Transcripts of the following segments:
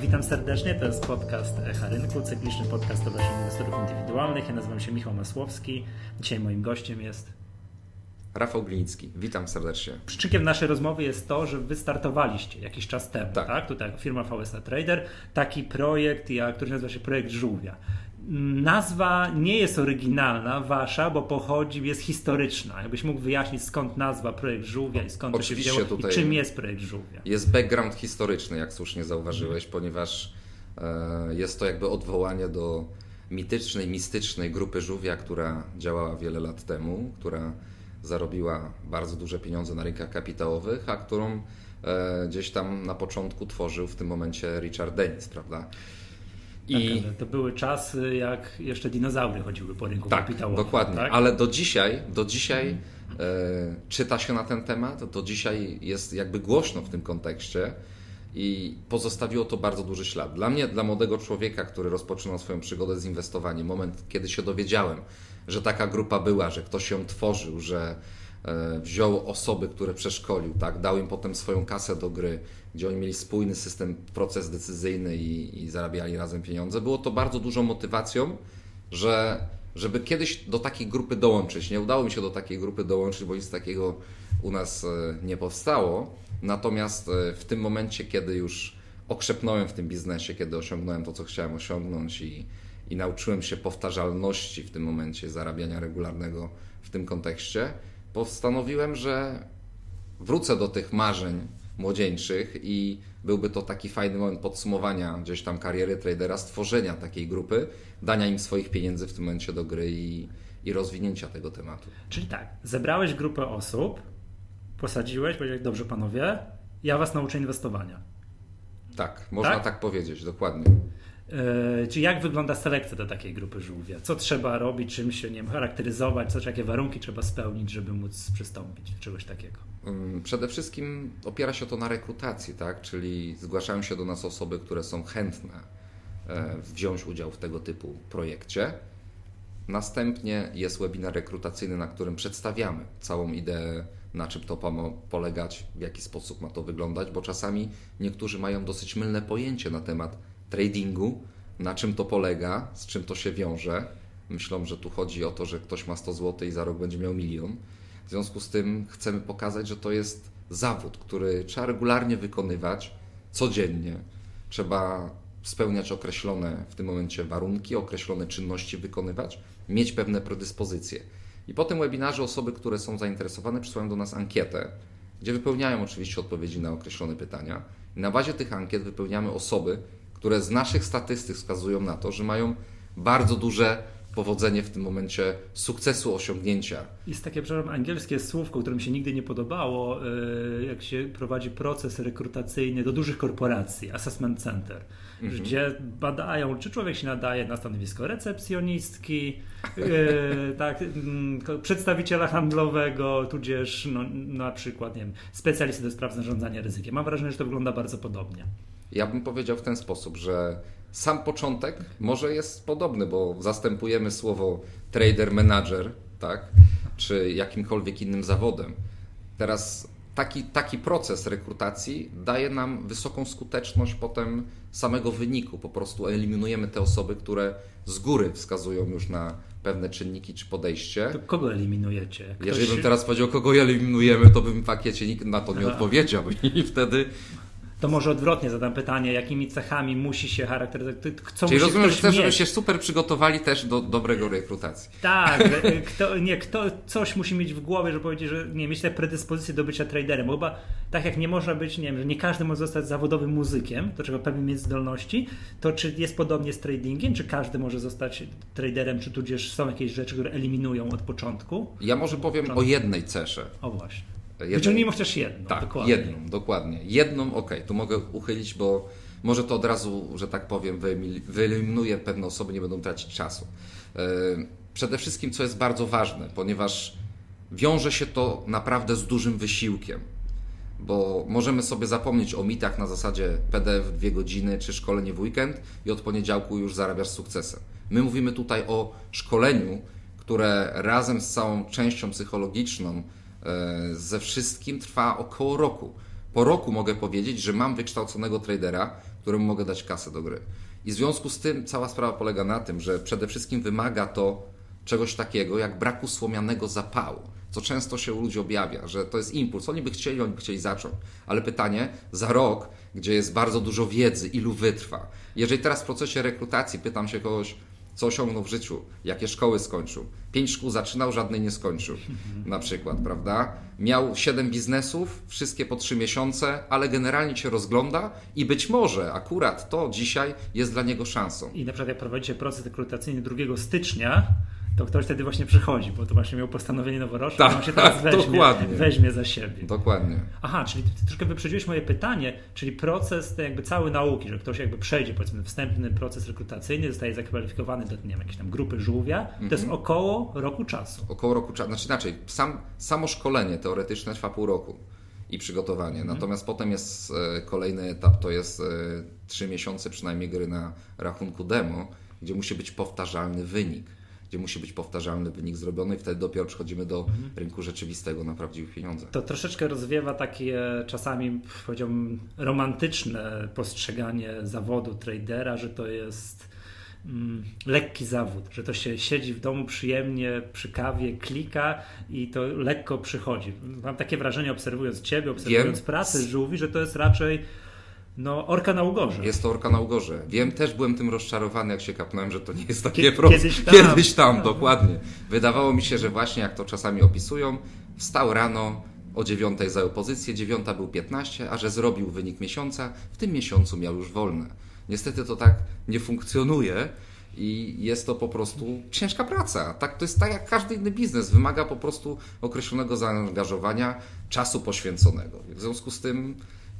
Witam serdecznie, to jest podcast Echa Rynku, cykliczny podcast właśnie inwestorów indywidualnych. Ja nazywam się Michał Masłowski. Dzisiaj moim gościem jest Rafał Gliński, witam serdecznie. Przyczykiem naszej rozmowy jest to, że wystartowaliście jakiś czas temu, tak? tak? Tutaj firma VSA Trader, taki projekt, jak, który nazywa się projekt Żółwia. Nazwa nie jest oryginalna, wasza, bo pochodzi, jest historyczna. Jakbyś mógł wyjaśnić, skąd nazwa projekt Żółwia i skąd Oczywiście to się wzięło i czym jest projekt Żółwia? Jest background historyczny, jak słusznie zauważyłeś, hmm. ponieważ e, jest to jakby odwołanie do mitycznej, mistycznej grupy Żółwia, która działała wiele lat temu, która zarobiła bardzo duże pieniądze na rynkach kapitałowych, a którą e, gdzieś tam na początku tworzył w tym momencie Richard Dennis, prawda? I tak, to były czasy, jak jeszcze dinozaury chodziły po rynku tak, kapitałowym. Dokładnie, tak? ale do dzisiaj, do dzisiaj e, czyta się na ten temat, do dzisiaj jest jakby głośno w tym kontekście i pozostawiło to bardzo duży ślad. Dla mnie, dla młodego człowieka, który rozpoczynał swoją przygodę z inwestowaniem, moment, kiedy się dowiedziałem, że taka grupa była, że ktoś ją tworzył, że wziął osoby, które przeszkolił, tak, dał im potem swoją kasę do gry, gdzie oni mieli spójny system, proces decyzyjny i, i zarabiali razem pieniądze. Było to bardzo dużą motywacją, że żeby kiedyś do takiej grupy dołączyć. Nie udało mi się do takiej grupy dołączyć, bo nic takiego u nas e, nie powstało. Natomiast e, w tym momencie, kiedy już okrzepnąłem w tym biznesie, kiedy osiągnąłem to, co chciałem osiągnąć i, i nauczyłem się powtarzalności w tym momencie zarabiania regularnego w tym kontekście, postanowiłem, że wrócę do tych marzeń młodzieńczych i byłby to taki fajny moment podsumowania gdzieś tam kariery tradera, stworzenia takiej grupy, dania im swoich pieniędzy w tym momencie do gry i, i rozwinięcia tego tematu. Czyli tak, zebrałeś grupę osób, posadziłeś, powiedziałeś, dobrze panowie, ja was nauczę inwestowania. Tak, można tak, tak powiedzieć, dokładnie. Yy, czy jak wygląda selekcja do takiej grupy żółwia? Co trzeba robić, czym się nie wiem, charakteryzować, co, jakie warunki trzeba spełnić, żeby móc przystąpić do czegoś takiego? Przede wszystkim opiera się to na rekrutacji, tak? czyli zgłaszają się do nas osoby, które są chętne e, wziąć udział w tego typu projekcie. Następnie jest webinar rekrutacyjny, na którym przedstawiamy całą ideę, na czym to ma polegać, w jaki sposób ma to wyglądać, bo czasami niektórzy mają dosyć mylne pojęcie na temat tradingu, na czym to polega, z czym to się wiąże. Myślą, że tu chodzi o to, że ktoś ma 100 zł i za rok będzie miał milion. W związku z tym chcemy pokazać, że to jest zawód, który trzeba regularnie wykonywać codziennie. Trzeba spełniać określone w tym momencie warunki, określone czynności wykonywać, mieć pewne predyspozycje. I po tym webinarze osoby, które są zainteresowane, przysyłają do nas ankietę, gdzie wypełniają oczywiście odpowiedzi na określone pytania. I na bazie tych ankiet wypełniamy osoby, które z naszych statystyk wskazują na to, że mają bardzo duże powodzenie w tym momencie sukcesu, osiągnięcia. Jest takie, przepraszam, angielskie słówko, które mi się nigdy nie podobało, e, jak się prowadzi proces rekrutacyjny do dużych korporacji, assessment center, mhm. gdzie badają, czy człowiek się nadaje na stanowisko recepcjonistki, e, tak, mm, przedstawiciela handlowego, tudzież no, na przykład, nie wiem, specjalisty do spraw zarządzania ryzykiem. Mam wrażenie, że to wygląda bardzo podobnie. Ja bym powiedział w ten sposób, że sam początek może jest podobny, bo zastępujemy słowo trader manager, tak, czy jakimkolwiek innym zawodem. Teraz taki, taki proces rekrutacji daje nam wysoką skuteczność potem samego wyniku. Po prostu eliminujemy te osoby, które z góry wskazują już na pewne czynniki czy podejście. To kogo eliminujecie? Ktoś... Jeżeli bym teraz powiedział, kogo eliminujemy, to bym w pakiecie nikt na to nie odpowiedział i wtedy to może odwrotnie zadam pytanie, jakimi cechami musi się charakteryzować. Co Czyli musi rozumiem, że chcesz, żeby się super przygotowali też do dobrego rekrutacji. Tak, kto, nie, kto coś musi mieć w głowie, żeby powiedzieć, że nie, mieć te predyspozycje do bycia traderem, bo chyba tak jak nie można być, nie wiem, że nie każdy może zostać zawodowym muzykiem, to trzeba pewnie mieć zdolności, to czy jest podobnie z tradingiem, czy każdy może zostać traderem, czy tudzież są jakieś rzeczy, które eliminują od początku? Ja może powiem o jednej cesze. O właśnie Jedną, Wyciągnijmy chociaż jedną. Tak, dokładnie. jedną, dokładnie. Jedną, ok, tu mogę uchylić, bo może to od razu, że tak powiem, wyeliminuję pewne osoby, nie będą tracić czasu. E, przede wszystkim, co jest bardzo ważne, ponieważ wiąże się to naprawdę z dużym wysiłkiem, bo możemy sobie zapomnieć o mitach na zasadzie PDF dwie godziny czy szkolenie w weekend i od poniedziałku już zarabiasz sukcesem. My mówimy tutaj o szkoleniu, które razem z całą częścią psychologiczną, ze wszystkim trwa około roku. Po roku mogę powiedzieć, że mam wykształconego tradera, któremu mogę dać kasę do gry. I w związku z tym cała sprawa polega na tym, że przede wszystkim wymaga to czegoś takiego jak braku słomianego zapału, co często się u ludzi objawia, że to jest impuls. Oni by chcieli, oni by chcieli zacząć. Ale pytanie, za rok, gdzie jest bardzo dużo wiedzy, ilu wytrwa. Jeżeli teraz w procesie rekrutacji pytam się kogoś, co osiągnął w życiu, jakie szkoły skończył. Pięć szkół zaczynał, żadnej nie skończył, na przykład, prawda? Miał siedem biznesów, wszystkie po trzy miesiące, ale generalnie się rozgląda i być może akurat to dzisiaj jest dla niego szansą. I na przykład jak prowadzicie proces rekrutacyjny 2 stycznia, to ktoś wtedy właśnie przychodzi, bo to właśnie miał postanowienie noworoczne, Tak, on się teraz weźmie, dokładnie. weźmie za siebie. Dokładnie. Aha, czyli ty troszkę wyprzedziłeś moje pytanie, czyli proces te jakby cały nauki, że ktoś jakby przejdzie powiedzmy wstępny proces rekrutacyjny, zostaje zakwalifikowany do nie wiem, jakiejś tam grupy żółwia, to Mhm. jest około roku czasu. Około roku czasu. Znaczy inaczej, sam, samo szkolenie teoretyczne trwa pół roku i przygotowanie. Natomiast potem jest e, kolejny etap, to jest e, trzy miesiące przynajmniej gry na rachunku demo, gdzie musi być powtarzalny wynik. Gdzie musi być powtarzalny wynik zrobiony i wtedy dopiero przechodzimy do rynku rzeczywistego na prawdziwych pieniądzach. To troszeczkę rozwiewa takie czasami, powiedziałbym, romantyczne postrzeganie zawodu tradera, że to jest mm, lekki zawód, że to się siedzi w domu przyjemnie przy kawie, klika i to lekko przychodzi. Mam takie wrażenie, obserwując Ciebie, obserwując Wiem. pracę żółwi, że to jest raczej no, orka na ugorze. Jest to orka na ugorze. Wiem, też byłem tym rozczarowany, jak się kapnąłem, że to nie jest takie Kie- proste. kiedyś tam. Kiedyś tam, dokładnie. Wydawało mi się, że właśnie jak to czasami opisują, wstał rano, o dziewiątej zajął pozycję, dziewiąta był 15, a że zrobił wynik miesiąca, w tym miesiącu miał już wolne. Niestety to tak nie funkcjonuje i jest to po prostu ciężka praca. Tak, to jest tak jak każdy inny biznes, wymaga po prostu określonego zaangażowania, czasu poświęconego. W związku z tym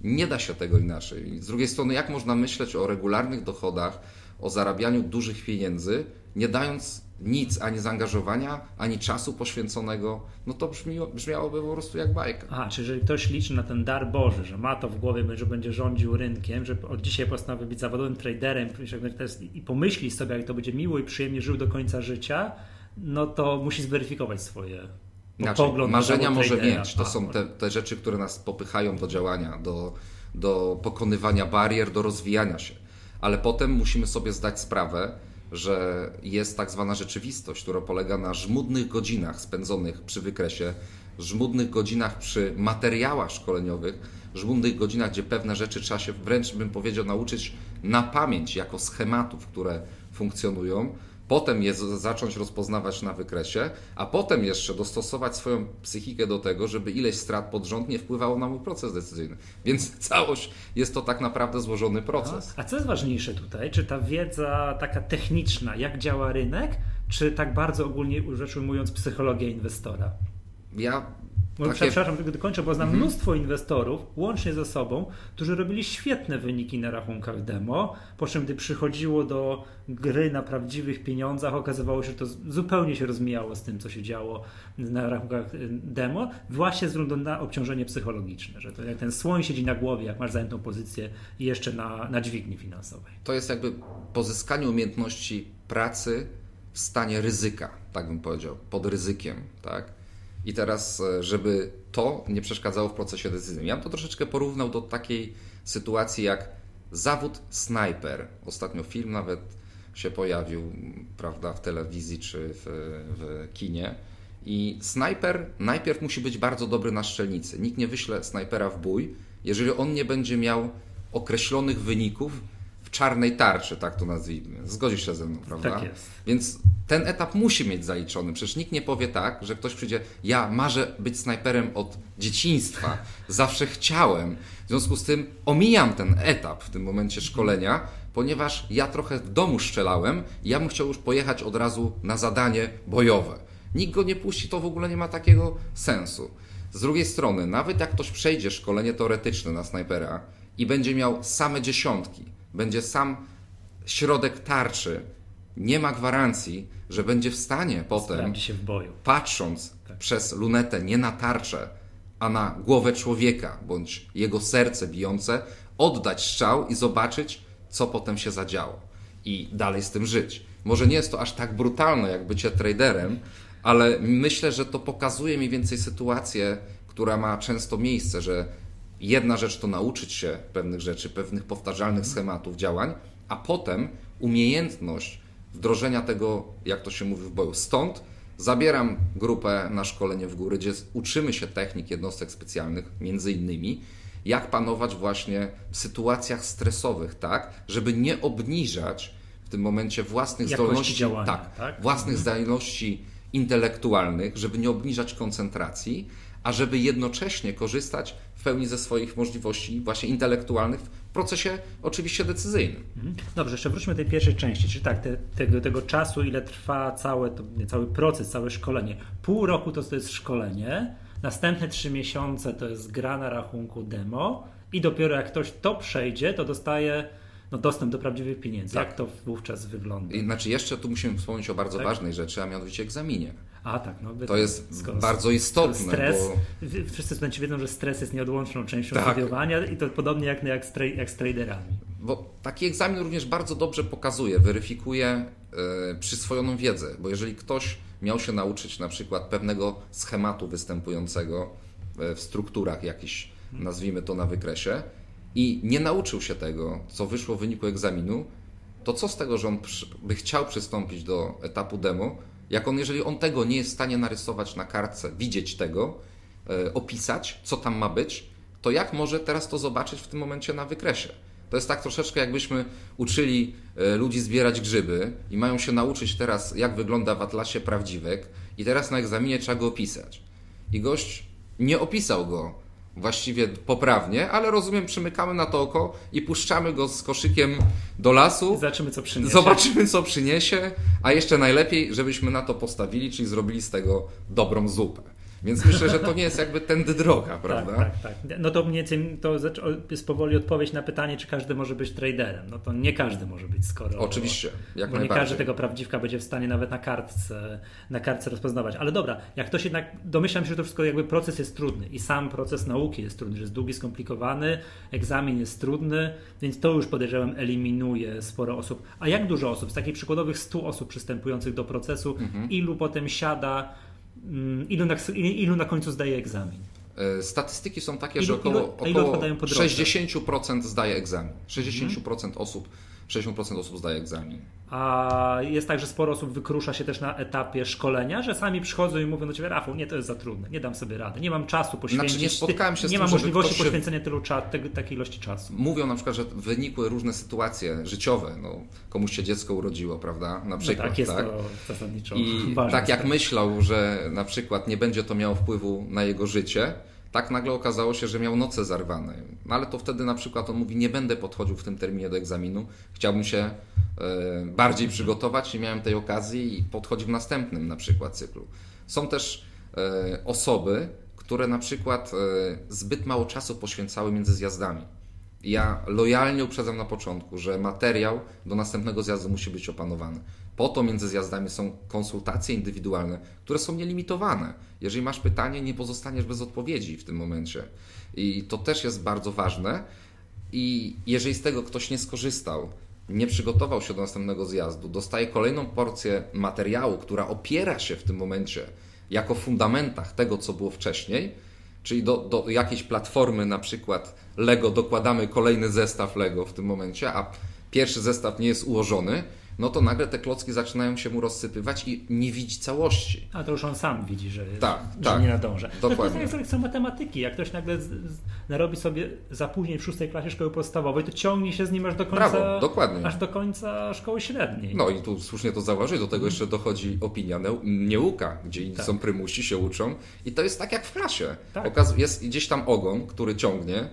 nie da się tego inaczej. Z drugiej strony, jak można myśleć o regularnych dochodach, o zarabianiu dużych pieniędzy, nie dając nic, ani zaangażowania, ani czasu poświęconego, no to brzmi, brzmiałoby po prostu jak bajka. Aha, czy jeżeli ktoś liczy na ten dar Boży, że ma to w głowie, że będzie rządził rynkiem, że od dzisiaj postanowi być zawodowym traderem i pomyśli sobie, jak to będzie miło i przyjemnie żył do końca życia, no to musi zweryfikować swoje Inaczej, na marzenia może mieć. To A, są te, te rzeczy, które nas popychają do działania, do, do pokonywania barier, do rozwijania się. Ale potem musimy sobie zdać sprawę, że jest tak zwana rzeczywistość, która polega na żmudnych godzinach spędzonych przy wykresie, żmudnych godzinach przy materiałach szkoleniowych, żmudnych godzinach, gdzie pewne rzeczy trzeba się wręcz, bym powiedział, nauczyć na pamięć jako schematów, które funkcjonują. Potem je zacząć rozpoznawać na wykresie, a potem jeszcze dostosować swoją psychikę do tego, żeby ileś strat pod rząd nie wpływało na mój proces decyzyjny. Więc całość jest to tak naprawdę złożony proces. A co jest ważniejsze tutaj? Czy ta wiedza taka techniczna, jak działa rynek, czy tak bardzo ogólnie rzecz ujmując psychologia inwestora? Ja takie. Przepraszam, tylko dokończę, bo znam mnóstwo inwestorów, łącznie ze sobą, którzy robili świetne wyniki na rachunkach demo, po czym gdy przychodziło do gry na prawdziwych pieniądzach, okazywało się, że to zupełnie się rozmijało z tym, co się działo na rachunkach y, demo, właśnie ze względu na obciążenie psychologiczne, że to jak ten słoń siedzi na głowie, jak masz zajętą pozycję i jeszcze na, na dźwigni finansowej. to jest jakby pozyskanie umiejętności pracy w stanie ryzyka, tak bym powiedział, pod ryzykiem, tak? I teraz, e, żeby to nie przeszkadzało w procesie decyzyjnym. Ja bym to troszeczkę porównał do takiej sytuacji jak zawód snajper. Ostatnio film nawet się pojawił, prawda, w telewizji czy w, w kinie. I snajper najpierw musi być bardzo dobry na strzelnicy. Nikt nie wyśle snajpera w bój, jeżeli on nie będzie miał określonych wyników w czarnej tarczy, tak to nazwijmy. Zgodzisz się ze mną, prawda? Tak jest. Więc ten etap musi mieć zaliczony. Przecież nikt nie powie tak, że ktoś przyjdzie, ja marzę być snajperem od dzieciństwa, zawsze chciałem. W związku z tym omijam ten etap w tym momencie szkolenia, ponieważ ja trochę w domu strzelałem i ja bym chciał już pojechać od razu na zadanie bojowe. Nikt go nie puści, to w ogóle nie ma takiego sensu. Z drugiej strony, nawet jak ktoś przejdzie szkolenie teoretyczne na snajpera i będzie miał same dziesiątki, będzie sam środek tarczy, nie ma gwarancji, że będzie w stanie potem, w boju. patrząc Tak. przez lunetę nie na tarczę, a na głowę człowieka bądź jego serce bijące, oddać strzał i zobaczyć, co potem się zadziało. I dalej z tym żyć. Może nie jest to aż tak brutalne jak bycie traderem, ale myślę, że to pokazuje mniej więcej sytuację, która ma często miejsce, że jedna rzecz to nauczyć się pewnych rzeczy, pewnych powtarzalnych schematów działań, a potem umiejętność wdrożenia tego, jak to się mówi w boju. Stąd zabieram grupę na szkolenie w góry, gdzie uczymy się technik jednostek specjalnych, między innymi, jak panować właśnie w sytuacjach stresowych, tak, żeby nie obniżać w tym momencie własnych Jakości zdolności, działania, tak, tak? własnych zdolności intelektualnych, żeby nie obniżać koncentracji, a żeby jednocześnie korzystać w pełni ze swoich możliwości właśnie intelektualnych w procesie oczywiście decyzyjnym. Mhm. Dobrze, jeszcze wróćmy do tej pierwszej części, czyli tak, te, tego, tego czasu, ile trwa całe, to, cały proces, całe szkolenie. Pół roku to, to jest szkolenie, następne trzy miesiące to jest gra na rachunku demo i dopiero jak ktoś to przejdzie, to dostaje no, dostęp do prawdziwych pieniędzy. Tak. Jak to wówczas wygląda? I, znaczy jeszcze tu musimy wspomnieć o bardzo Tak. ważnej rzeczy, a mianowicie egzaminie. A tak, no, To jest skoro- bardzo istotne, Stres, bo wszyscy studenci wiedzą, że stres jest nieodłączną częścią Tak. studiowania i to podobnie jak, jak, z, jak z traderami. Bo taki egzamin również bardzo dobrze pokazuje, weryfikuje e, przyswojoną wiedzę, bo jeżeli ktoś miał się nauczyć na przykład pewnego schematu występującego e, w strukturach jakichś, nazwijmy to na wykresie, i nie nauczył się tego, co wyszło w wyniku egzaminu, to co z tego, że on by chciał przystąpić do etapu demo, jak on, jeżeli on tego nie jest w stanie narysować na kartce, widzieć tego, e, opisać, co tam ma być, to jak może teraz to zobaczyć w tym momencie na wykresie? To jest tak troszeczkę, jakbyśmy uczyli e, ludzi zbierać grzyby i mają się nauczyć teraz, jak wygląda w atlasie prawdziwek, i teraz na egzaminie trzeba go opisać. I gość nie opisał go właściwie poprawnie, ale rozumiem, przymykamy na to oko i puszczamy go z koszykiem do lasu. Zobaczymy, co przyniesie. Zobaczymy, co przyniesie, a jeszcze najlepiej, żebyśmy na to postawili, czyli zrobili z tego dobrą zupę. Więc myślę, że to nie jest jakby tędy droga, prawda? Tak, tak, tak. No to mniej więcej to jest powoli odpowiedź na pytanie, czy każdy może być traderem. No to nie każdy może być, skoro. Oczywiście, jak bo nie każdy tego prawdziwka będzie w stanie nawet na kartce, na kartce rozpoznawać. Ale dobra, jak ktoś jednak, domyślam się, że to wszystko jakby proces jest trudny i sam proces nauki jest trudny, że jest długi, skomplikowany, egzamin jest trudny, więc to już podejrzewam eliminuje sporo osób. A jak dużo osób, z takich przykładowych 100 osób przystępujących do procesu, Mhm. ilu potem siada, ilu na, ilu na końcu zdaje egzamin? E, Statystyki są takie, Ilu- że około, ilu- około odpadają po drodze? 60% zdaje egzamin. 60% osób 60% osób zdaje egzamin. A jest tak, że sporo osób wykrusza się też na etapie szkolenia, że sami przychodzą i mówią do ciebie, Rafał, nie, to jest za trudne, nie dam sobie rady, nie mam czasu poświęcić. Znaczy, nie spotkałem się z nie tym, mam możliwości się- poświęcenia tylu cza, te, takiej ilości czasu. Mówią na przykład, że wynikły różne sytuacje życiowe. No, komuś się dziecko urodziło, prawda? Na No przykład. tak, jest tak? to zasadniczo I tak jak myślał, że na przykład nie będzie to miało wpływu na jego życie, tak nagle okazało się, że miał noce zarwane. No ale to wtedy na przykład on mówi, nie będę podchodził w tym terminie do egzaminu, chciałbym się e, bardziej przygotować, nie miałem tej okazji i podchodzi w następnym na przykład cyklu. Są też e, osoby, które na przykład e, zbyt mało czasu poświęcały między zjazdami. Ja lojalnie uprzedzam na początku, że materiał do następnego zjazdu musi być opanowany. Po to między zjazdami są konsultacje indywidualne, które są nielimitowane. Jeżeli masz pytanie, nie pozostaniesz bez odpowiedzi w tym momencie. I to też jest bardzo ważne. I jeżeli z tego ktoś nie skorzystał, nie przygotował się do następnego zjazdu, dostaje kolejną porcję materiału, która opiera się w tym momencie jako fundamentach tego, co było wcześniej, czyli do, do jakiejś platformy, na przykład Lego, dokładamy kolejny zestaw Lego w tym momencie, a pierwszy zestaw nie jest ułożony, no to nagle te klocki zaczynają się mu rozsypywać i nie widzi całości. A to już on sam widzi, że, Tak, że tak. nie nadąża. To Dokładnie. jest tak jak matematyki. Jak ktoś nagle z, z, narobi sobie zapóźnień w szóstej klasie szkoły podstawowej, to ciągnie się z nim aż do końca, Brawo, dokładnie. aż do końca szkoły średniej. No i tu słusznie to zauważyć, do tego jeszcze dochodzi opinia nieuka, gdzie Tak. są prymusi, się uczą i to jest tak jak w klasie. Tak. Okaz- jest gdzieś tam ogon, który ciągnie,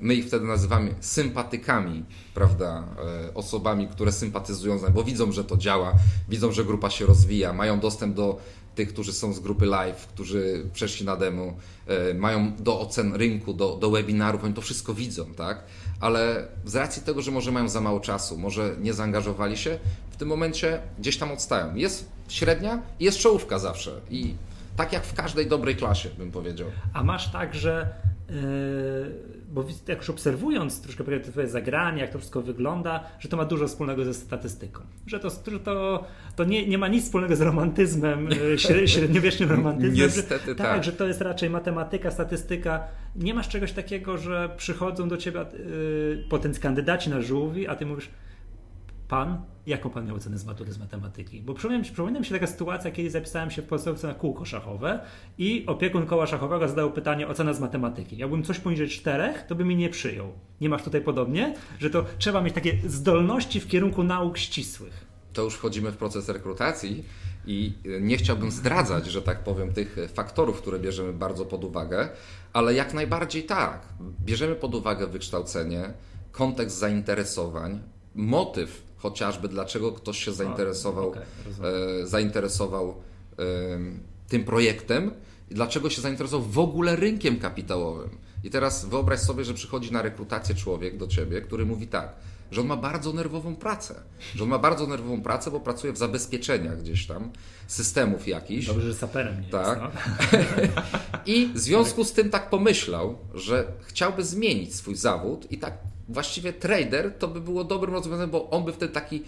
my ich wtedy nazywamy sympatykami, prawda, e, osobami, które sympatyzują z nami, bo widzą, że to działa, widzą, że grupa się rozwija, mają dostęp do tych, którzy są z grupy live, którzy przeszli na demo, e, mają do ocen rynku, do, do webinarów, oni to wszystko widzą, tak? Ale z racji tego, że może mają za mało czasu, może nie zaangażowali się, w tym momencie gdzieś tam odstają. Jest średnia i jest czołówka zawsze. I tak jak w każdej dobrej klasie, bym powiedział. A masz tak, że bo jak już obserwując troszkę twoje zagranie, jak to wszystko wygląda, że to ma dużo wspólnego ze statystyką. Że to, że to, to nie, nie ma nic wspólnego z romantyzmem, średniowiecznym romantyzmem. Niestety że, tak, tak. że to jest raczej matematyka, statystyka. Nie masz czegoś takiego, że przychodzą do ciebie yy, potencjalni kandydaci na żółwi, a ty mówisz, pan, jaką pan miał ocenę z matury z matematyki? Bo przypomina, przypomina mi się taka sytuacja, kiedy zapisałem się w podstawce na kółko szachowe i opiekun koła szachowego zadał pytanie ocena z matematyki. Jakbym coś poniżej czterech, to by mi nie przyjął. Nie masz tutaj podobnie? Że to trzeba mieć takie zdolności w kierunku nauk ścisłych. To już wchodzimy w proces rekrutacji i nie chciałbym zdradzać, że tak powiem, tych faktorów, które bierzemy bardzo pod uwagę, ale jak najbardziej tak. Bierzemy pod uwagę wykształcenie, kontekst zainteresowań, motyw chociażby, dlaczego ktoś się zainteresował, okay, e, zainteresował e, tym projektem i dlaczego się zainteresował w ogóle rynkiem kapitałowym. I teraz wyobraź sobie, że przychodzi na rekrutację człowiek do ciebie, który mówi tak, że on ma bardzo nerwową pracę. Że on ma bardzo nerwową pracę, bo pracuje w zabezpieczeniach gdzieś tam, systemów jakichś. Dobrze, że saperem nie tak. jest. No. I w związku z tym tak pomyślał, że chciałby zmienić swój zawód i tak właściwie trader to by było dobrym rozwiązaniem, bo on by wtedy taki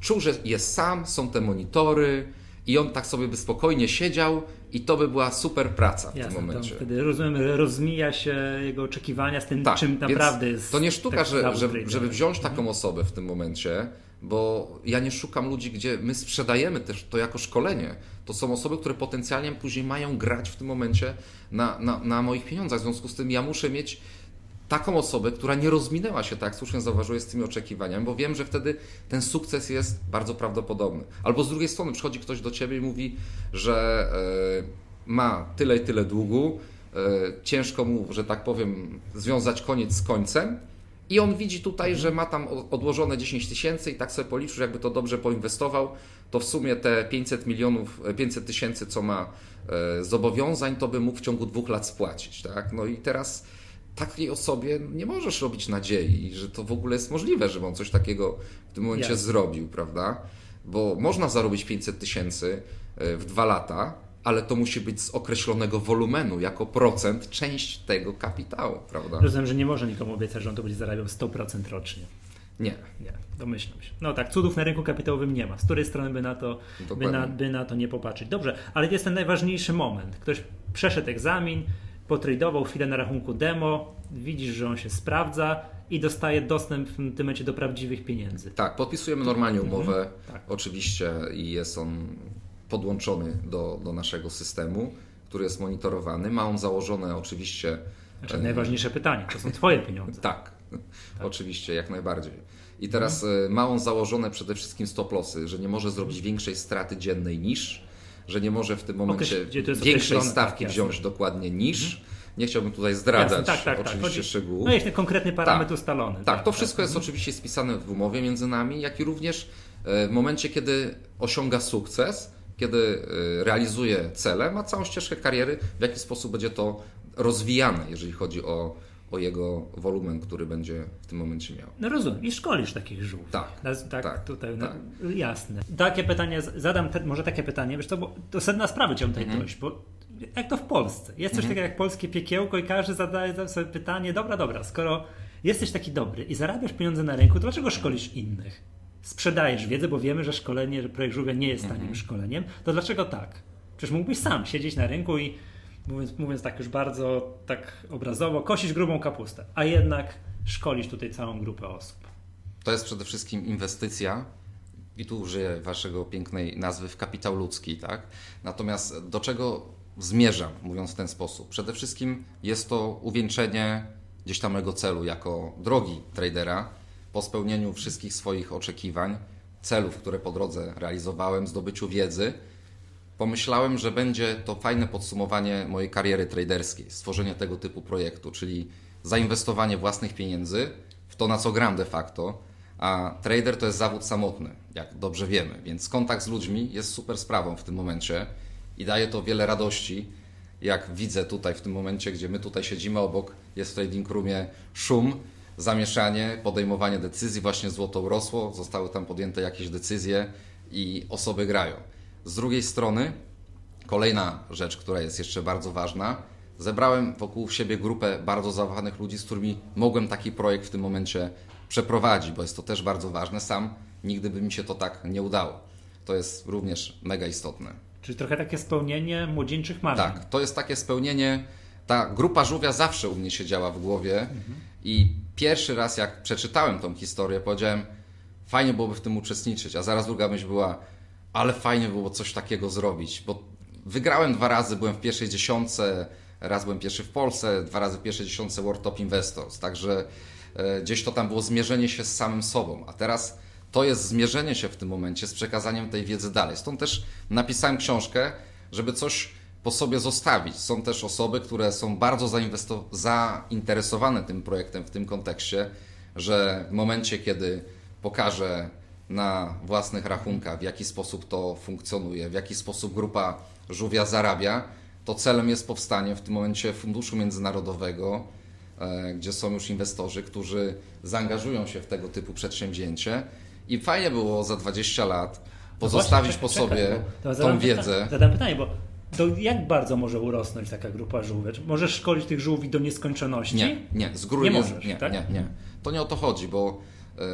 czuł, że jest sam, są te monitory i on tak sobie by spokojnie siedział i to by była super praca w Jasne, tym momencie. wtedy rozumiem, rozmija się jego oczekiwania z tym, tak, czym naprawdę jest. To nie sztuka, że, że, żeby wziąć taką osobę w tym momencie, bo ja nie szukam ludzi, gdzie my sprzedajemy też to jako szkolenie. To są osoby, które potencjalnie później mają grać w tym momencie na, na, na moich pieniądzach. W związku z tym ja muszę mieć taką osobę, która nie rozminęła się, tak słusznie zauważyłeś, z tymi oczekiwaniami, bo wiem, że wtedy ten sukces jest bardzo prawdopodobny. Albo z drugiej strony przychodzi ktoś do ciebie i mówi, że e, ma tyle i tyle długu, e, ciężko mu, że tak powiem, związać koniec z końcem. I on widzi tutaj, że ma tam odłożone 10 tysięcy i tak sobie policzył, jakby to dobrze poinwestował, to w sumie te 500 milionów, 500 tysięcy, co ma e, zobowiązań, to by mógł w ciągu dwóch lat spłacić. Tak? No i teraz takiej osobie nie możesz robić nadziei, że to w ogóle jest możliwe, żeby on coś takiego w tym momencie Jasne. zrobił, prawda? Bo można zarobić 500 tysięcy e, w dwa lata, ale to musi być z określonego wolumenu, jako procent, część tego kapitału, prawda? Rozumiem, że nie może nikomu obiecać, że on to będzie zarabiał 100% rocznie. Nie. Nie, domyślam się. No tak, cudów na rynku kapitałowym nie ma. Z której strony by na to, by na, by na to nie popatrzeć? Dobrze, ale jest ten najważniejszy moment. Ktoś przeszedł egzamin, potradował chwilę na rachunku demo, widzisz, że on się sprawdza i dostaje dostęp w tym momencie do prawdziwych pieniędzy. Tak, podpisujemy normalnie mhm. umowę, mhm, tak. oczywiście, i jest on podłączony do, do naszego systemu, który jest monitorowany. Ma on założone oczywiście. Znaczy, najważniejsze pytanie, to są Twoje pieniądze. tak, tak, oczywiście, jak najbardziej. I teraz mhm. ma on założone przede wszystkim stop lossy, że nie może zrobić większej straty dziennej niż że nie może w tym momencie okay, większej stawki tak, wziąć dokładnie niż. Mhm. Nie chciałbym tutaj zdradzać jasne, tak, tak, tak. oczywiście tak. szczegółów. No jest konkretny parametr tak, ustalony. Tak, tak to wszystko jest mhm. oczywiście spisane w umowie między nami, jak i również e, w momencie, kiedy osiąga sukces, kiedy e, realizuje cele, ma całą ścieżkę kariery, w jaki sposób będzie to rozwijane, jeżeli chodzi o o jego wolumen, który będzie w tym momencie miał. No rozumiem. I szkolisz takich żółw. Tak. tak, tak tutaj, no, tak. No, jasne. Takie pytanie, zadam te, może takie pytanie, wiesz co, bo to sedna sprawy cię tutaj mhm. dojść, bo jak to w Polsce? Jest coś mhm. takiego jak polskie piekiełko i każdy zadaje sobie pytanie, dobra, dobra, skoro jesteś taki dobry i zarabiasz pieniądze na rynku, to dlaczego szkolisz innych? Sprzedajesz wiedzę, bo wiemy, że szkolenie, że projekt żółwia nie jest tanim mhm. szkoleniem, to dlaczego tak? Przecież mógłbyś sam siedzieć na rynku i mówiąc, mówiąc tak już bardzo tak obrazowo, kosisz grubą kapustę, a jednak szkolisz tutaj całą grupę osób. To jest przede wszystkim inwestycja i tu użyję waszego pięknej nazwy w kapitał ludzki, tak? Natomiast do czego zmierzam, mówiąc w ten sposób? Przede wszystkim jest to uwieńczenie gdzieś tam mego celu jako drogi tradera po spełnieniu wszystkich swoich oczekiwań, celów, które po drodze realizowałem, zdobyciu wiedzy, pomyślałem, że będzie to fajne podsumowanie mojej kariery traderskiej, stworzenie tego typu projektu, czyli zainwestowanie własnych pieniędzy w to, na co gram de facto, a trader to jest zawód samotny, jak dobrze wiemy, więc kontakt z ludźmi jest super sprawą w tym momencie i daje to wiele radości, jak widzę tutaj w tym momencie, gdzie my tutaj siedzimy obok, jest w trading roomie szum, zamieszanie, podejmowanie decyzji, właśnie złoto urosło, zostały tam podjęte jakieś decyzje i osoby grają. Z drugiej strony, kolejna rzecz, która jest jeszcze bardzo ważna, zebrałem wokół siebie grupę bardzo zawahanych ludzi, z którymi mogłem taki projekt w tym momencie przeprowadzić, bo jest to też bardzo ważne. Sam nigdy by mi się to tak nie udało. To jest również mega istotne. Czyli trochę takie spełnienie młodzieńczych marzeń. Tak, to jest takie spełnienie. Ta grupa żółwia zawsze u mnie siedziała w głowie mhm. i pierwszy raz jak przeczytałem tą historię, powiedziałem, fajnie byłoby w tym uczestniczyć, a zaraz druga myśl była, ale fajnie było coś takiego zrobić, bo wygrałem dwa razy, byłem w pierwszej dziesiątce, raz byłem pierwszy w Polsce, dwa razy w pierwszej dziesiątce World Top Investors, także e, gdzieś to tam było zmierzenie się z samym sobą, a teraz to jest zmierzenie się w tym momencie z przekazaniem tej wiedzy dalej. Stąd też napisałem książkę, żeby coś po sobie zostawić. Są też osoby, które są bardzo zainteresowane tym projektem w tym kontekście, że w momencie, kiedy pokażę na własnych rachunkach, w jaki sposób to funkcjonuje, w jaki sposób grupa żółwia zarabia, to celem jest powstanie w tym momencie funduszu międzynarodowego, e, gdzie są już inwestorzy, którzy zaangażują się w tego typu przedsięwzięcie i fajnie było za 20 lat pozostawić no właśnie, po czekaj, sobie tą wiedzę. zadam pytanie, bo to jak bardzo może urosnąć taka grupa żółwi? możesz szkolić tych żółwi do nieskończoności? Nie, nie, z góry nie, możesz, nie, tak? nie, nie. To nie o to chodzi, bo yy,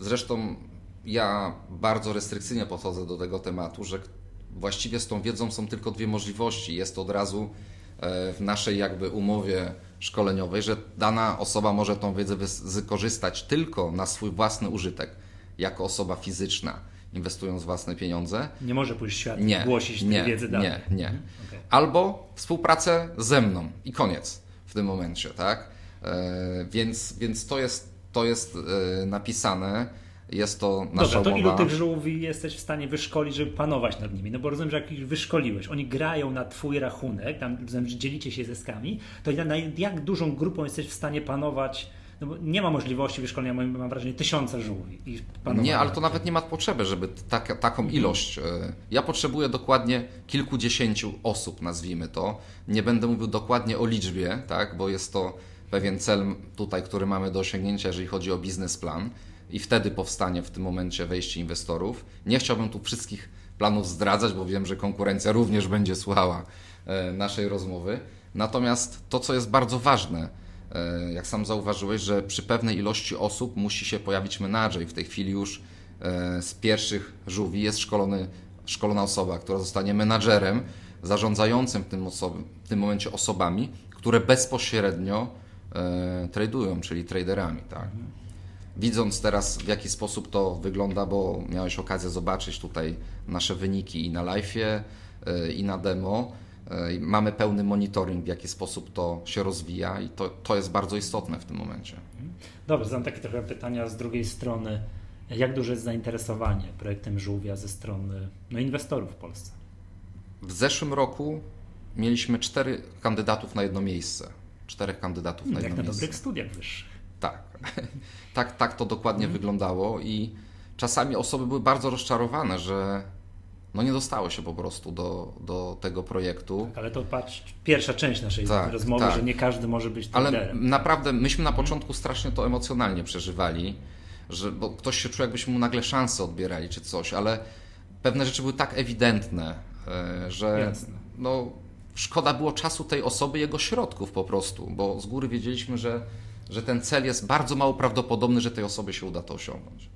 zresztą ja bardzo restrykcyjnie podchodzę do tego tematu, że właściwie z tą wiedzą są tylko dwie możliwości. Jest to od razu e, w naszej jakby umowie szkoleniowej, że dana osoba może tą wiedzę wykorzystać tylko na swój własny użytek, jako osoba fizyczna, inwestując własne pieniądze. Nie może pójść w świat nie, głosić nie, tej wiedzy dalej. Nie, nie. Mhm, okay. Albo współpracę ze mną i koniec w tym momencie, tak? E, więc, więc to jest, to jest e, napisane jest to nasza Dobra, to umowa. ilu tych żółwi jesteś w stanie wyszkolić, żeby panować nad nimi? No bo rozumiem, że jak ich wyszkoliłeś, oni grają na twój rachunek, tam dzielicie się zyskami, to na jak dużą grupą jesteś w stanie panować no bo nie ma możliwości wyszkolenia, mam wrażenie, tysiąca żółwi. nie, ale to nawet nie ma potrzeby, żeby tak, taką mhm. ilość. E, ja potrzebuję dokładnie kilkudziesięciu osób, nazwijmy to. Nie będę mówił dokładnie o liczbie, tak, bo jest to pewien cel tutaj, który mamy do osiągnięcia, jeżeli chodzi o biznesplan i wtedy powstanie w tym momencie wejście inwestorów. Nie chciałbym tu wszystkich planów zdradzać, bo wiem, że konkurencja również będzie słuchała e, naszej rozmowy. Natomiast to, co jest bardzo ważne, e, jak sam zauważyłeś, że przy pewnej ilości osób musi się pojawić menadżer i w tej chwili już e, z pierwszych żółwi jest szkolony, szkolona osoba, która zostanie menadżerem zarządzającym w tym, w tym momencie osobami, które bezpośrednio tradują, czyli traderami. Tak? Widząc teraz, w jaki sposób to wygląda, bo miałeś okazję zobaczyć tutaj nasze wyniki i na live'ie, e, i na demo, e, mamy pełny monitoring, w jaki sposób to się rozwija, i to, to jest bardzo istotne w tym momencie. Dobrze, zadam takie trochę pytania z drugiej strony. Jak duże jest zainteresowanie projektem Żółwia ze strony no, inwestorów w Polsce? W zeszłym roku mieliśmy cztery kandydatów na jedno miejsce. Czterech kandydatów na Jak jedno na miejsce. dobrych studiach wyższych. Tak. tak, to dokładnie mm. wyglądało i czasami osoby były bardzo rozczarowane, że no nie dostało się po prostu do, do tego projektu. Tak, ale to patrz, pierwsza część naszej tak, rozmowy, tak. że nie każdy może być Ale naprawdę myśmy na początku strasznie to emocjonalnie przeżywali, że, bo ktoś się czuł, jakbyśmy mu nagle szansę odbierali czy coś, ale pewne rzeczy były tak ewidentne, e, że no, szkoda było czasu tej osoby, jego środków po prostu, bo z góry wiedzieliśmy, że że ten cel jest bardzo mało prawdopodobny, że tej osobie się uda to osiągnąć.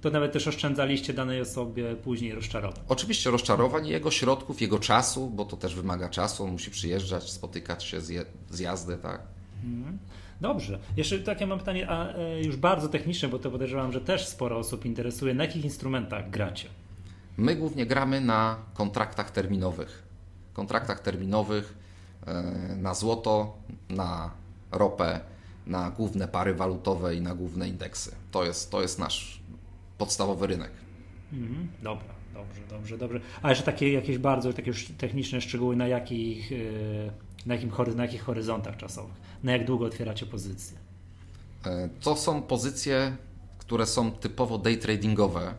To nawet też oszczędzaliście danej osobie później rozczarowań. Oczywiście rozczarowań, jego środków, jego czasu, bo to też wymaga czasu, on musi przyjeżdżać, spotykać się, z jazdy, tak. Mhm. Dobrze. Jeszcze takie mam pytanie, a e, już bardzo techniczne, bo to podejrzewam, że też sporo osób interesuje. Na jakich instrumentach gracie? My głównie gramy na kontraktach terminowych. Kontraktach terminowych e, na złoto, na ropę, na główne pary walutowe i na główne indeksy. To jest, to jest nasz podstawowy rynek. Mhm, dobra, dobrze, dobrze, dobrze. A jeszcze takie jakieś bardzo takie już techniczne szczegóły, na jakich, e, na, jakim, na jakich horyzontach czasowych? Na jak długo otwieracie pozycje? E, to są pozycje, które są typowo day tradingowe.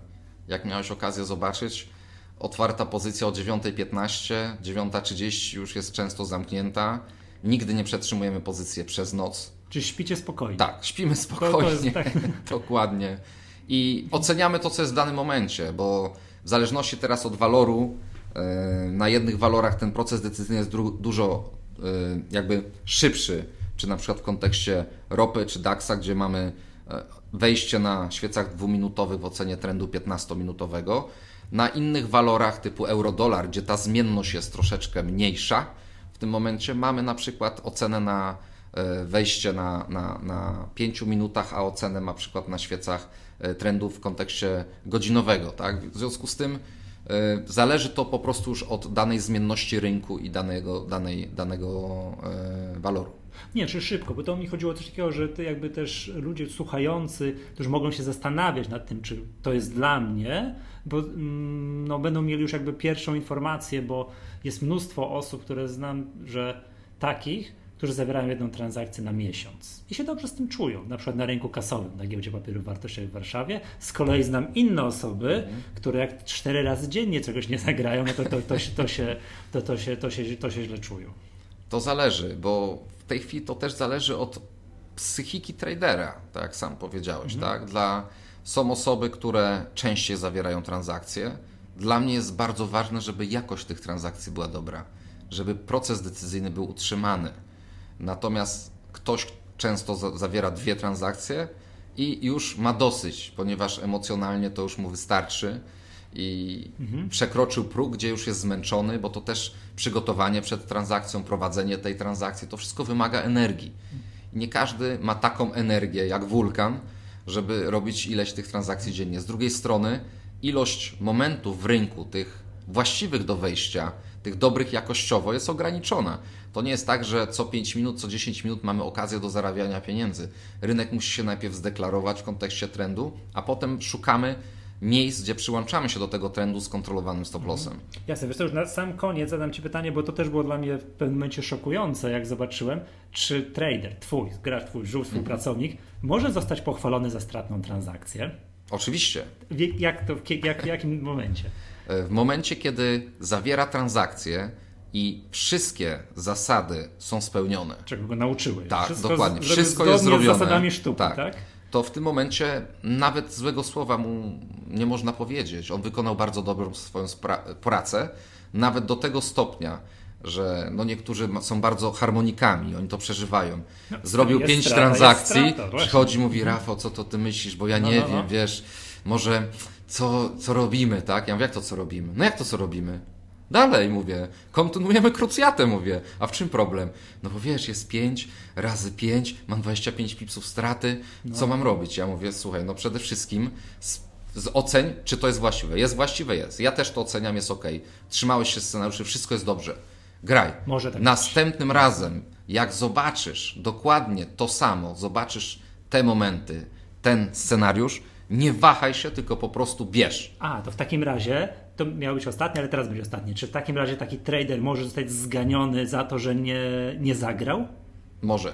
Jak miałeś okazję zobaczyć, otwarta pozycja o 9.15, 9.30 już jest często zamknięta. Nigdy nie przetrzymujemy pozycji przez noc czy śpicie spokojnie? Tak, śpimy spokojnie. Tak. Dokładnie. I oceniamy to, co jest w danym momencie, bo w zależności teraz od waloru, e, na jednych walorach ten proces decyzyjny jest dużo jakby szybszy, czy na przykład w kontekście ropy czy DAX-a, gdzie mamy e, wejście na świecach dwuminutowych w ocenie trendu 15-minutowego. Na innych walorach typu euro-dolar, gdzie ta zmienność jest troszeczkę mniejsza, w tym momencie mamy na przykład ocenę na e, wejście na, na, na 5 minutach, a ocenę na przykład na świecach e, trendów w kontekście godzinowego. Tak? W związku z tym E, zależy to po prostu już od danej zmienności rynku i danego, danej, danego e, waloru. Nie, czy szybko, bo to mi chodziło coś takiego, że ty jakby też ludzie słuchający, którzy mogą się zastanawiać nad tym, czy to jest dla mnie, bo mm, no, będą mieli już jakby pierwszą informację, bo jest mnóstwo osób, które znam, że takich, którzy zawierają jedną transakcję na miesiąc i się dobrze z tym czują, na przykład na rynku kasowym, na giełdzie papierów wartościowych w Warszawie. Z kolei znam inne osoby, mhm. które jak cztery razy dziennie czegoś nie zagrają, no to, to, to, się, to, się, to, to, się, to, się, to się źle czują. To zależy, bo w tej chwili to też zależy od psychiki tradera, tak jak sam powiedziałeś. Mhm. Tak? Dla, są osoby, które częściej zawierają transakcje. Dla mnie jest bardzo ważne, żeby jakość tych transakcji była dobra, żeby proces decyzyjny był utrzymany Natomiast ktoś często zawiera dwie transakcje i już ma dosyć, ponieważ emocjonalnie to już mu wystarczy i mhm. przekroczył próg, gdzie już jest zmęczony, bo to też przygotowanie przed transakcją, prowadzenie tej transakcji, to wszystko wymaga energii. nie każdy ma taką energię jak wulkan, żeby robić ileś tych transakcji dziennie. Z drugiej strony, ilość momentów w rynku, tych właściwych do wejścia, tych dobrych jakościowo jest ograniczona. To nie jest tak, że co 5 minut, co 10 minut mamy okazję do zarabiania pieniędzy. Rynek musi się najpierw zdeklarować w kontekście trendu, a potem szukamy miejsc, gdzie przyłączamy się do tego trendu z kontrolowanym stop lossem. Mhm. Jasne, wiesz co, już na sam koniec zadam Ci pytanie, bo to też było dla mnie w pewnym momencie szokujące, jak zobaczyłem, czy trader, Twój, gracz Twój, żółw, współpracownik, mhm. może zostać pochwalony za stratną transakcję? Oczywiście. Jak to, jak, w jakim momencie? W momencie, kiedy zawiera transakcję, i wszystkie zasady są spełnione. Czego go nauczyły. Tak, wszystko dokładnie. Wszystko jest zrobione. Z zasadami sztuki, tak. tak? To w tym momencie nawet złego słowa mu nie można powiedzieć. On wykonał bardzo dobrą swoją pracę, nawet do tego stopnia, że no niektórzy są bardzo harmonikami, oni to przeżywają. No, Zrobił pięć strata, transakcji, strata, przychodzi mówi. Rafał, co to ty myślisz, bo ja no, nie no, wiem, no. wiesz, może co, co robimy, tak? Ja mówię, jak to co robimy? No jak to co robimy? Dalej, mówię, kontynuujemy krucjatę, mówię. A w czym problem? No bo wiesz, jest 5 razy 5, mam 25 pipsów straty, co no. mam robić? Ja mówię, słuchaj, no przede wszystkim z, z oceń, czy to jest właściwe. Jest właściwe, jest. Ja też to oceniam, jest ok. Trzymałeś się scenariuszy, wszystko jest dobrze. Graj. Może tak Następnym być. razem, jak zobaczysz dokładnie to samo, zobaczysz te momenty, ten scenariusz, nie wahaj się, tylko po prostu bierz. A, to w takim razie to miało być ostatnie, ale teraz będzie ostatnie. Czy w takim razie taki trader może zostać zganiony za to, że nie, nie zagrał? Może.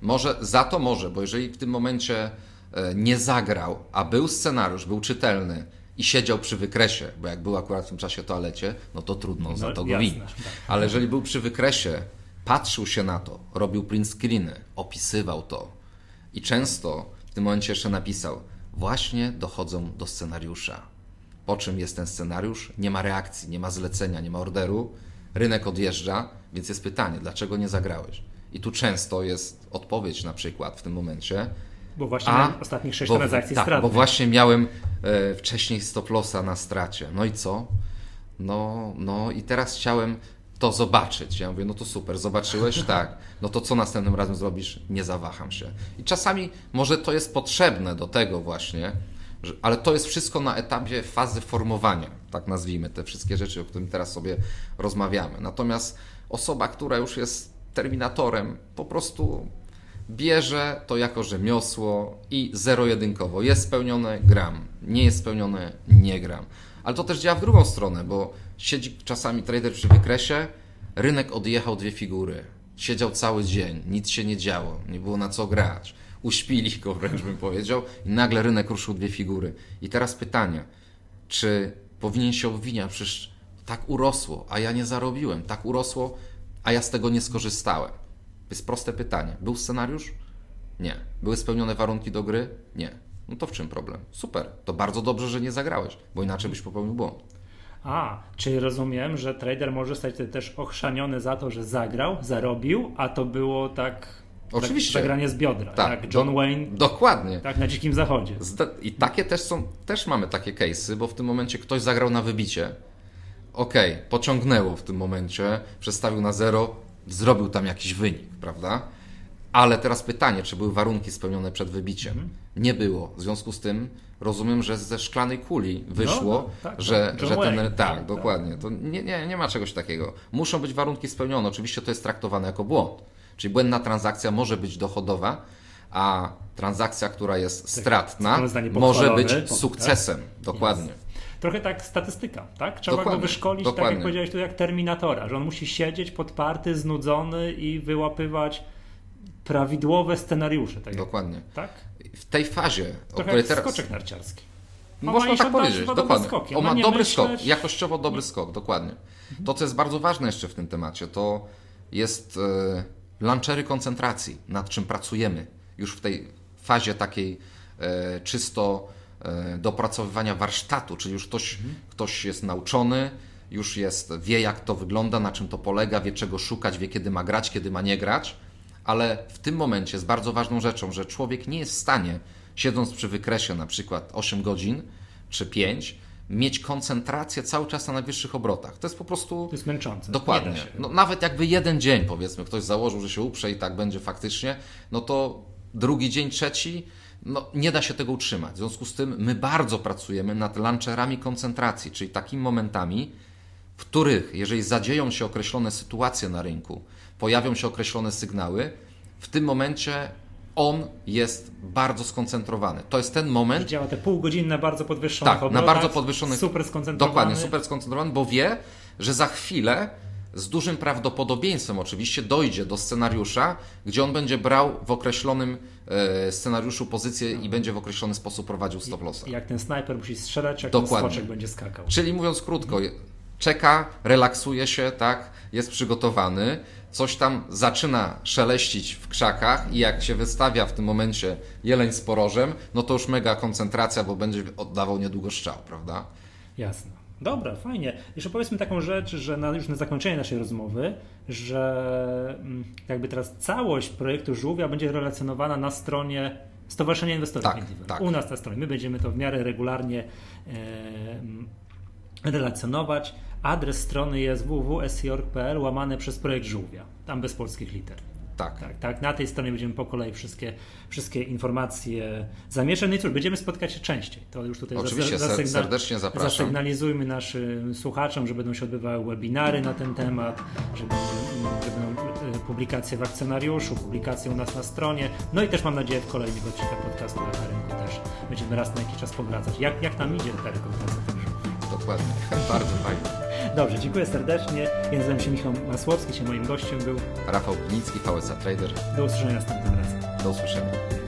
Może, za to może, bo jeżeli w tym momencie e, nie zagrał, a był scenariusz, był czytelny i siedział przy wykresie, bo jak był akurat w tym czasie toalecie, no to trudno, no, za to go win. Tak. Ale jeżeli był przy wykresie, patrzył się na to, robił print screeny, opisywał to i często w tym momencie jeszcze napisał, właśnie dochodzą do scenariusza po czym jest ten scenariusz, nie ma reakcji, nie ma zlecenia, nie ma orderu, rynek odjeżdża, więc jest pytanie, dlaczego nie zagrałeś? I tu często jest odpowiedź na przykład w tym momencie. Bo właśnie a, ostatnich sześć bo, transakcji tak, bo właśnie miałem e, wcześniej stop lossa na stracie. No i co? No, no i teraz chciałem to zobaczyć. Ja mówię, no to super, zobaczyłeś? Tak. No to co następnym razem zrobisz? Nie zawaham się. I czasami może to jest potrzebne do tego właśnie, ale to jest wszystko na etapie fazy formowania, tak nazwijmy te wszystkie rzeczy, o których teraz sobie rozmawiamy. Natomiast osoba, która już jest terminatorem, po prostu bierze to jako rzemiosło i zero-jedynkowo. Jest spełnione, gram. Nie jest spełnione, nie gram. Ale to też działa w drugą stronę, bo siedzi czasami trader przy wykresie, rynek odjechał dwie figury. Siedział cały dzień, nic się nie działo, nie było na co grać uśpili go wręcz bym powiedział i nagle rynek ruszył dwie figury. I teraz pytanie, czy powinien się obwiniać, przecież tak urosło, a ja nie zarobiłem, tak urosło, a ja z tego nie skorzystałem. To jest proste pytanie. Był scenariusz? Nie. Były spełnione warunki do gry? Nie. No to w czym problem? Super. To bardzo dobrze, że nie zagrałeś, bo inaczej byś popełnił błąd. A, czyli rozumiem, że trader może stać też ochrzaniony za to, że zagrał, zarobił, a to było tak Oczywiście. Zagranie z biodra, tak. jak John do, Wayne. Dokładnie. Tak, na dzikim zachodzie. I takie też są, też mamy takie case'y, bo w tym momencie ktoś zagrał na wybicie. Okej, okay, pociągnęło w tym momencie, przestawił na zero, zrobił tam jakiś wynik, prawda? Ale teraz pytanie, czy były warunki spełnione przed wybiciem? Mhm. Nie było. W związku z tym rozumiem, że ze szklanej kuli wyszło, no, no, tak, że, tak. że ten. Tak, tak, dokładnie. To nie, nie, nie ma czegoś takiego. Muszą być warunki spełnione. Oczywiście to jest traktowane jako błąd. Czyli błędna transakcja może być dochodowa, a transakcja, która jest tak, stratna, może być sukcesem. Dokładnie. Jest. Trochę tak statystyka, tak? Trzeba dokładnie, go wyszkolić, dokładnie. tak jak powiedziałeś tu, jak Terminatora, że on musi siedzieć podparty, znudzony i wyłapywać prawidłowe scenariusze. Tak dokładnie. Tak? W tej fazie, Trochę o której teraz... skoczek narciarski. Można tak powiedzieć, dokładnie. On ma dobry myśleć... skok, jakościowo dobry nie. skok, dokładnie. To, co jest bardzo ważne jeszcze w tym temacie, to jest... Yy Lancery koncentracji, nad czym pracujemy już w tej fazie takiej e, czysto e, dopracowywania warsztatu, czyli już ktoś, mhm. ktoś jest nauczony, już jest, wie jak to wygląda, na czym to polega, wie czego szukać, wie kiedy ma grać, kiedy ma nie grać, ale w tym momencie jest bardzo ważną rzeczą, że człowiek nie jest w stanie, siedząc przy wykresie na przykład 8 godzin czy 5, mieć koncentrację cały czas na najwyższych obrotach. To jest po prostu. To jest męczące. Dokładnie. No, nawet jakby jeden dzień, powiedzmy, ktoś założył, że się uprze i tak będzie faktycznie, no to drugi dzień, trzeci, no nie da się tego utrzymać. W związku z tym my bardzo pracujemy nad launcherami koncentracji, czyli takimi momentami, w których, jeżeli zadzieją się określone sytuacje na rynku, pojawią się określone sygnały, w tym momencie on jest bardzo skoncentrowany. To jest ten moment. Działa te półgodzinne, bardzo podwyższonych Tak, na bardzo podwyższonych. Super skoncentrowany. Dokładnie, super skoncentrowany, bo wie, że za chwilę z dużym prawdopodobieństwem oczywiście dojdzie do scenariusza, gdzie on będzie brał w określonym e, scenariuszu pozycję i będzie w określony sposób prowadził stop lossa. Jak ten snajper musi strzelać, jak Dokładnie. ten skoczek będzie skakał. Czyli mówiąc krótko, czeka, relaksuje się, tak, jest przygotowany, coś tam zaczyna szeleścić w krzakach i jak się wystawia w tym momencie jeleń z porożem, no to już mega koncentracja, bo będzie oddawał niedługo strzał, prawda? Jasne. Dobra, fajnie. Jeszcze powiedzmy taką rzecz, że na, już na zakończenie naszej rozmowy, że mm, jakby teraz całość projektu Żółwia będzie relacjonowana na stronie Stowarzyszenia Inwestorów tak, tak. U nas na stronie. My będziemy to w miarę regularnie e, relacjonować. Adres strony jest www.sjork.pl łamane przez projekt Żółwia, tam bez polskich liter. Tak. tak. Tak, na tej stronie będziemy po kolei wszystkie, wszystkie informacje zamieszać. No i cóż, będziemy spotkać się częściej. To już tutaj Oczywiście, zasygna- serdecznie zapraszam. Zasygnalizujmy naszym słuchaczom, że będą się odbywały webinary na ten temat, że będą, e, publikacje w akcjonariuszu, publikacje u nas na stronie. No i też mam nadzieję w kolejnych odcinkach podcastu na rynku też będziemy raz na jakiś czas powracać. Jak, jak nam idzie ta rekrutacja Dokładnie, bardzo fajnie. Dobrze, dziękuję serdecznie. Ja nazywam się Michał Masłowski, się moim gościem był Rafał Gliński, VSA Trader. Do usłyszenia następnym razem. Do usłyszenia.